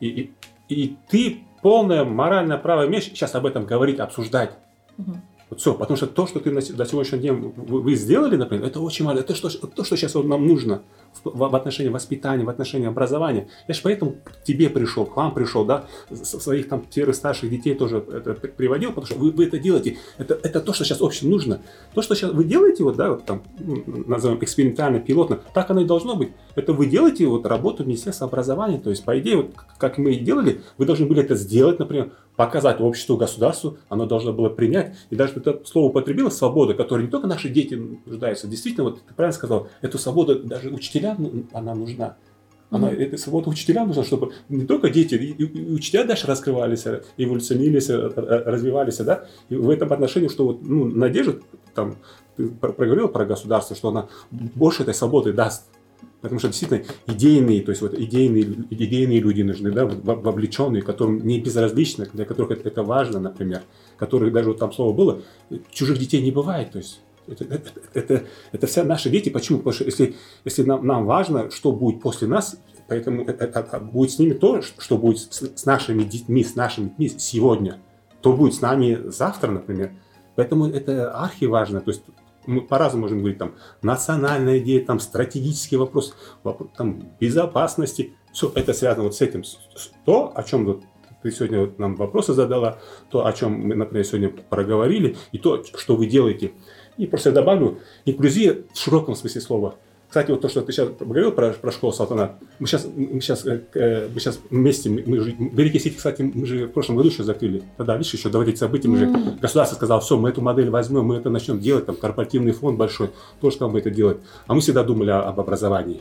И, и, и ты полное моральное право имеешь сейчас об этом говорить, обсуждать. Мгм. Вот все, потому что то, что ты на, се- до сегодняшнего дня вы, вы сделали, например, это очень важно. Это что, то, что сейчас вот нам нужно в, в- отношении воспитания, в отношении образования. Я же поэтому к тебе пришел, к вам пришел, да, своих там тех старших детей тоже это при- приводил, потому что вы, вы это делаете. Это, это то, что сейчас общем нужно. То, что сейчас вы делаете, вот, да, вот там, назовем экспериментально, пилотно, так оно и должно быть. Это вы делаете вот работу Министерства образования. То есть, по идее, вот, как мы и делали, вы должны были это сделать, например, показать обществу, государству, оно должно было принять. И даже это слово употребило свобода, которой не только наши дети нуждаются. Действительно, вот ты правильно сказал, эту свободу даже учителям ну, она нужна. Она, Мгм. эта свобода учителям нужна, чтобы не только дети, и, и- учителя дальше раскрывались, э, эволюционировались, э, э, развивались, да. И в этом отношении, что вот, ну, надежда, там, ты про- проговорил про государство, что она больше этой свободы даст. Потому что действительно идейные, то есть вот идейные, идейные люди нужны, да, вовлеченные, которым не безразлично, для которых это, это важно, например, которых даже вот там слово было, чужих детей не бывает, то есть это, это, это, это все наши дети. Почему? Потому что если, если нам, нам важно, что будет после нас, поэтому это, это будет с ними то, что будет с, с нашими детьми, с нашими детьми сегодня, то будет с нами завтра, например. Поэтому это архи важно. То есть мы по-разному можем говорить, там, национальная идея, там, стратегический вопрос, вопрос там, безопасности. Все это связано вот с этим. То, о чем вот ты сегодня вот нам вопросы задала, то, о чем мы, например, сегодня проговорили, и то, что вы делаете. И просто я добавлю, инклюзия в широком смысле слова. Кстати, вот то, что ты сейчас говорил про, про школу Салтана, мы сейчас, мы сейчас, э, э, мы сейчас вместе, мы, мы же, Береги Сити, кстати, мы же в прошлом году еще закрыли. Тогда, видишь, еще до вот этих событий, мы же, государство сказало, все, мы эту модель возьмем, мы это начнем делать, там, корпоративный фонд большой, тоже сказал, мы это делать. А мы всегда думали о- об образовании.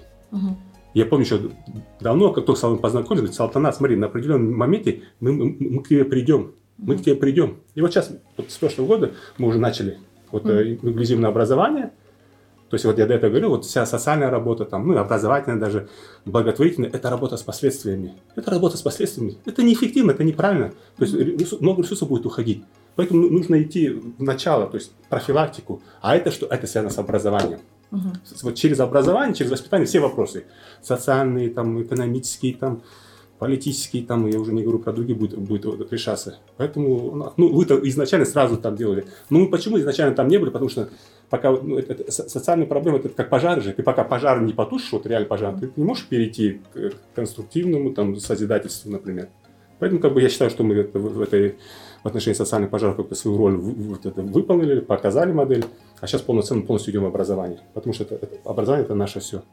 Я помню еще давно, как только с вами познакомились, говорит, Салтана, смотри, на определенном моменте мы, мы- мы к тебе придем. Мы к тебе придем. И вот сейчас, вот с прошлого года мы уже начали вот, э, инклюзивное образование. То есть вот я до этого говорил, вот вся социальная работа, там, ну, образовательная даже, благотворительная, это работа с последствиями. Это работа с последствиями. Это неэффективно, это неправильно. То есть много ресурсов будет уходить. Поэтому ну- нужно идти в начало, то есть профилактику. А это что? Это связано с образованием. С- Вот через образование, через воспитание все вопросы. Социальные, там, экономические, там, политические, там, я уже не говорю про другие, будет, будет решаться. Поэтому, ну, вы-то изначально сразу там делали. Ну, мы почему изначально там не были? Потому что пока ну, это, это со- социальные проблемы, это как пожар же. Ты пока пожар не потушишь, вот реально пожар, ты не можешь перейти к конструктивному там, созидательству, например. Поэтому как бы я считаю, что мы это в, в этой в отношении социальных пожаров как-то свою роль вот это выполнили, показали модель, а сейчас полноценно полностью идем в образование. Потому что это, это- образование это наше все.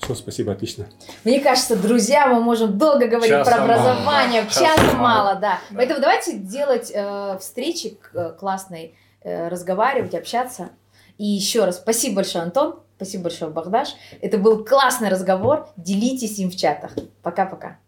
Все, спасибо, отлично. Мне кажется, друзья, мы можем долго говорить Часа про образование, мало. часа Часа мало, мало. да. Да. Поэтому давайте делать э, встречи э, классной, э, разговаривать, общаться. И еще раз спасибо большое, Антон, спасибо большое, Богдаш. Это был классный разговор. Делитесь им в чатах. Пока-пока.